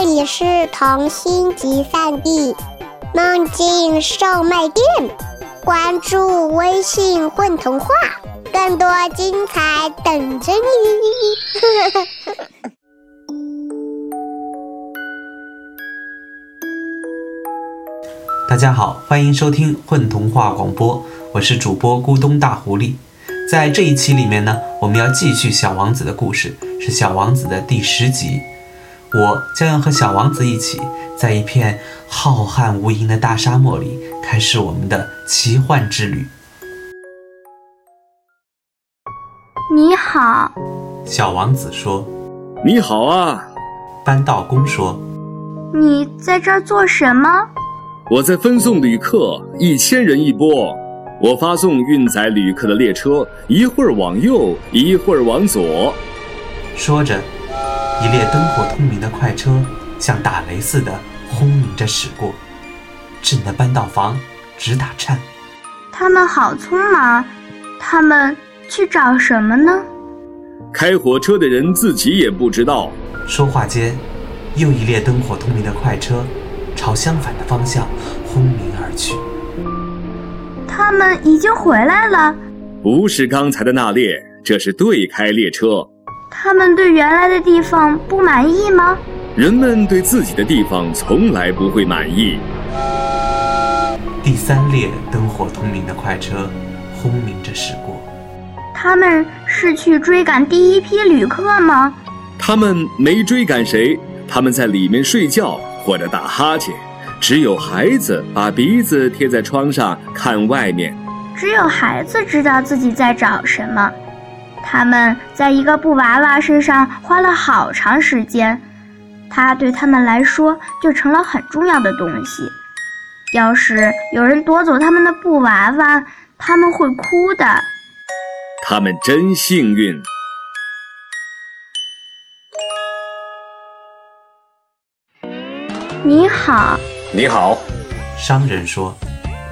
这里是童心集散地，梦境售卖店。关注微信“混童话”，更多精彩等着你。大家好，欢迎收听混童话广播，我是主播咕咚大狐狸。在这一期里面呢，我们要继续小王子的故事，是小王子的第十集。我将要和小王子一起，在一片浩瀚无垠的大沙漠里，开始我们的奇幻之旅。你好，小王子说。你好啊，搬道工说。你在这儿做什么？我在分送旅客，一千人一波。我发送运载旅客的列车，一会儿往右，一会儿往左。说着。一列灯火通明的快车像打雷似的轰鸣着驶过，震得扳道房直打颤。他们好匆忙，他们去找什么呢？开火车的人自己也不知道。说话间，又一列灯火通明的快车朝相反的方向轰鸣而去。他们已经回来了。不是刚才的那列，这是对开列车。他们对原来的地方不满意吗？人们对自己的地方从来不会满意。第三列灯火通明的快车轰鸣着驶过。他们是去追赶第一批旅客吗？他们没追赶谁，他们在里面睡觉或者打哈欠。只有孩子把鼻子贴在窗上看外面。只有孩子知道自己在找什么。他们在一个布娃娃身上花了好长时间，它对他们来说就成了很重要的东西。要是有人夺走他们的布娃娃，他们会哭的。他们真幸运。你好，你好。商人说，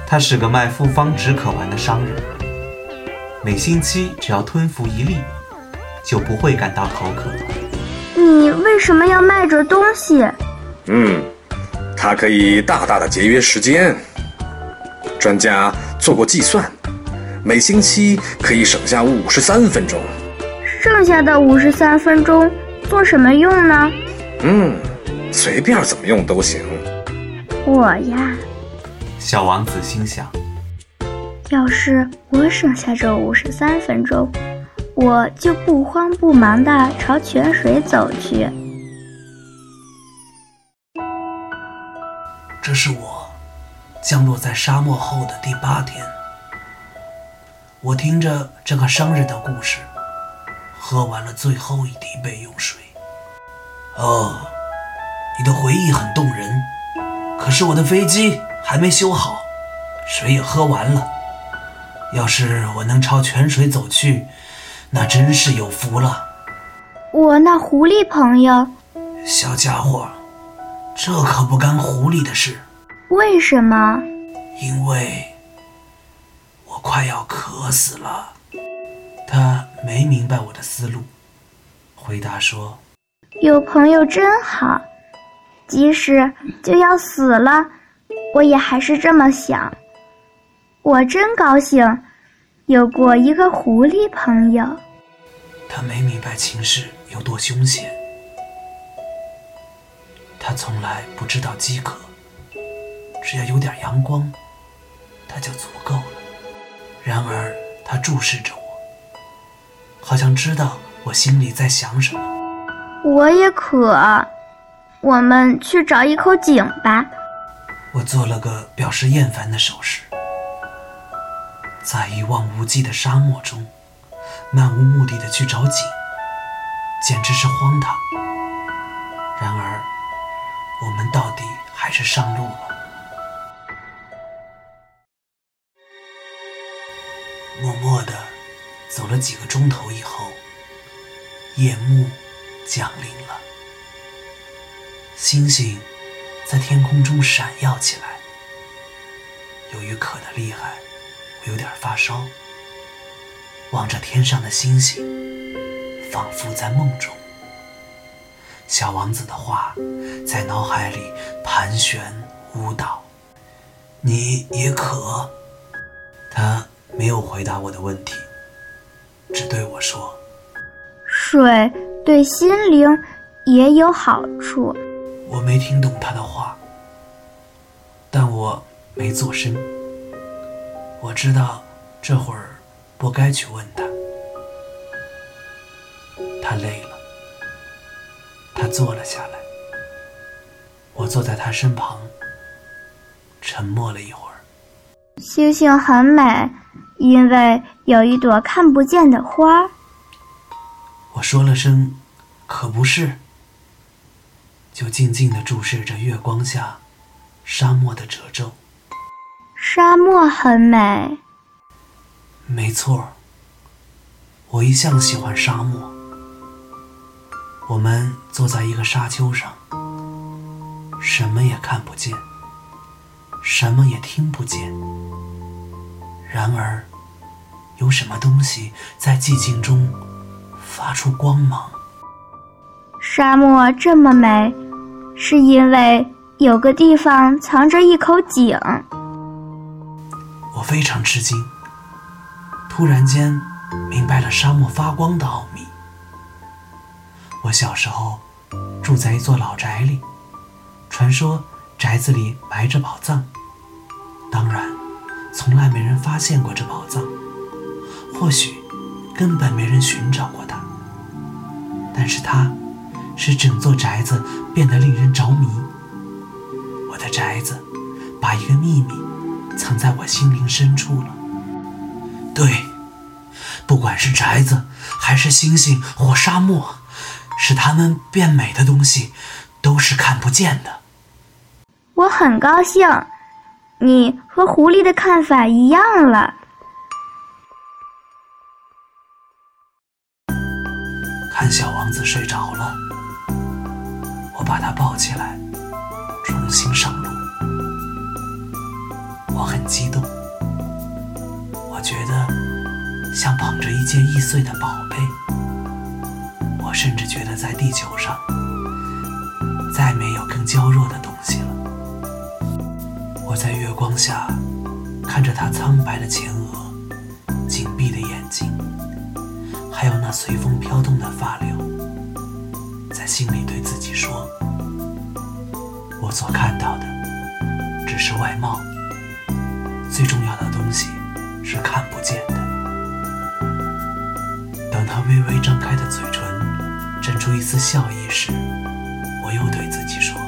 他是个卖复方止渴丸的商人。每星期只要吞服一粒，就不会感到口渴。你为什么要卖这东西？嗯，它可以大大的节约时间。专家做过计算，每星期可以省下五十三分钟。剩下的五十三分钟做什么用呢？嗯，随便怎么用都行。我呀，小王子心想。要是我省下这五十三分钟，我就不慌不忙地朝泉水走去。这是我降落在沙漠后的第八天。我听着这个商人的故事，喝完了最后一滴备用水。哦，你的回忆很动人，可是我的飞机还没修好，水也喝完了。要是我能朝泉水走去，那真是有福了。我那狐狸朋友，小家伙，这可不干狐狸的事。为什么？因为我快要渴死了。他没明白我的思路，回答说：“有朋友真好，即使就要死了，我也还是这么想。”我真高兴，有过一个狐狸朋友。他没明白情势有多凶险，他从来不知道饥渴，只要有点阳光，他就足够了。然而他注视着我，好像知道我心里在想什么。我也渴，我们去找一口井吧。我做了个表示厌烦的手势。在一望无际的沙漠中，漫无目的的去找井，简直是荒唐。然而，我们到底还是上路了。默默的走了几个钟头以后，夜幕降临了，星星在天空中闪耀起来。由于渴得厉害。有点发烧，望着天上的星星，仿佛在梦中。小王子的话在脑海里盘旋舞蹈。你也渴？他没有回答我的问题，只对我说：“水对心灵也有好处。”我没听懂他的话，但我没做声。我知道这会儿不该去问他。他累了，他坐了下来。我坐在他身旁，沉默了一会儿。星星很美，因为有一朵看不见的花。我说了声“可不是”，就静静地注视着月光下沙漠的褶皱。沙漠很美。没错，我一向喜欢沙漠。我们坐在一个沙丘上，什么也看不见，什么也听不见。然而，有什么东西在寂静中发出光芒？沙漠这么美，是因为有个地方藏着一口井。我非常吃惊，突然间明白了沙漠发光的奥秘。我小时候住在一座老宅里，传说宅子里埋着宝藏，当然，从来没人发现过这宝藏，或许根本没人寻找过它。但是它，使整座宅子变得令人着迷。我的宅子把一个秘密藏在我心灵深处了。对，不管是宅子，还是星星或沙漠。使它们变美的东西，都是看不见的。我很高兴，你和狐狸的看法一样了。看小王子睡着了，我把他抱起来，重新上路。我很激动，我觉得像捧着一件易碎的宝贝。我甚至觉得，在地球上再没有更娇弱的东西了。我在月光下看着他苍白的前额、紧闭的眼睛，还有那随风飘动的发流，在心里对自己说：“我所看到的只是外貌，最重要的东西是看不见的。”当他微微张开的嘴唇。绽出一丝笑意时，我又对自己说：“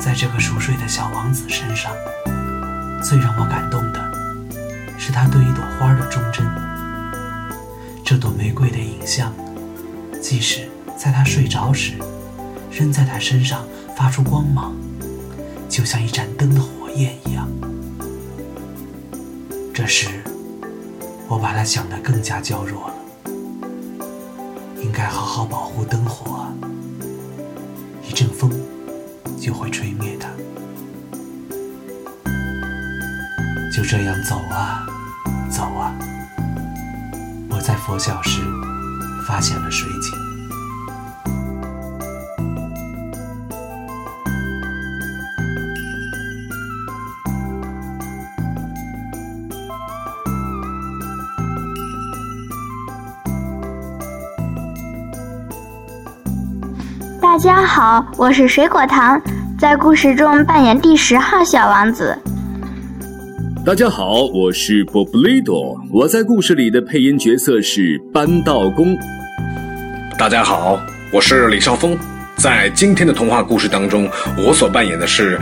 在这个熟睡的小王子身上，最让我感动的是他对一朵花的忠贞。这朵玫瑰的影像，即使在他睡着时，仍在他身上发出光芒，就像一盏灯的火焰一样。这时，我把它想得更加娇弱了。”应该好好保护灯火！一阵风就会吹灭它。就这样走啊，走啊，我在佛教时发现了水井。大家好，我是水果糖，在故事中扮演第十号小王子。大家好，我是波布雷多，我在故事里的配音角色是搬道工。大家好，我是李少峰，在今天的童话故事当中，我所扮演的是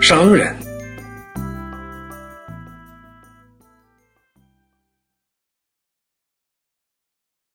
商人。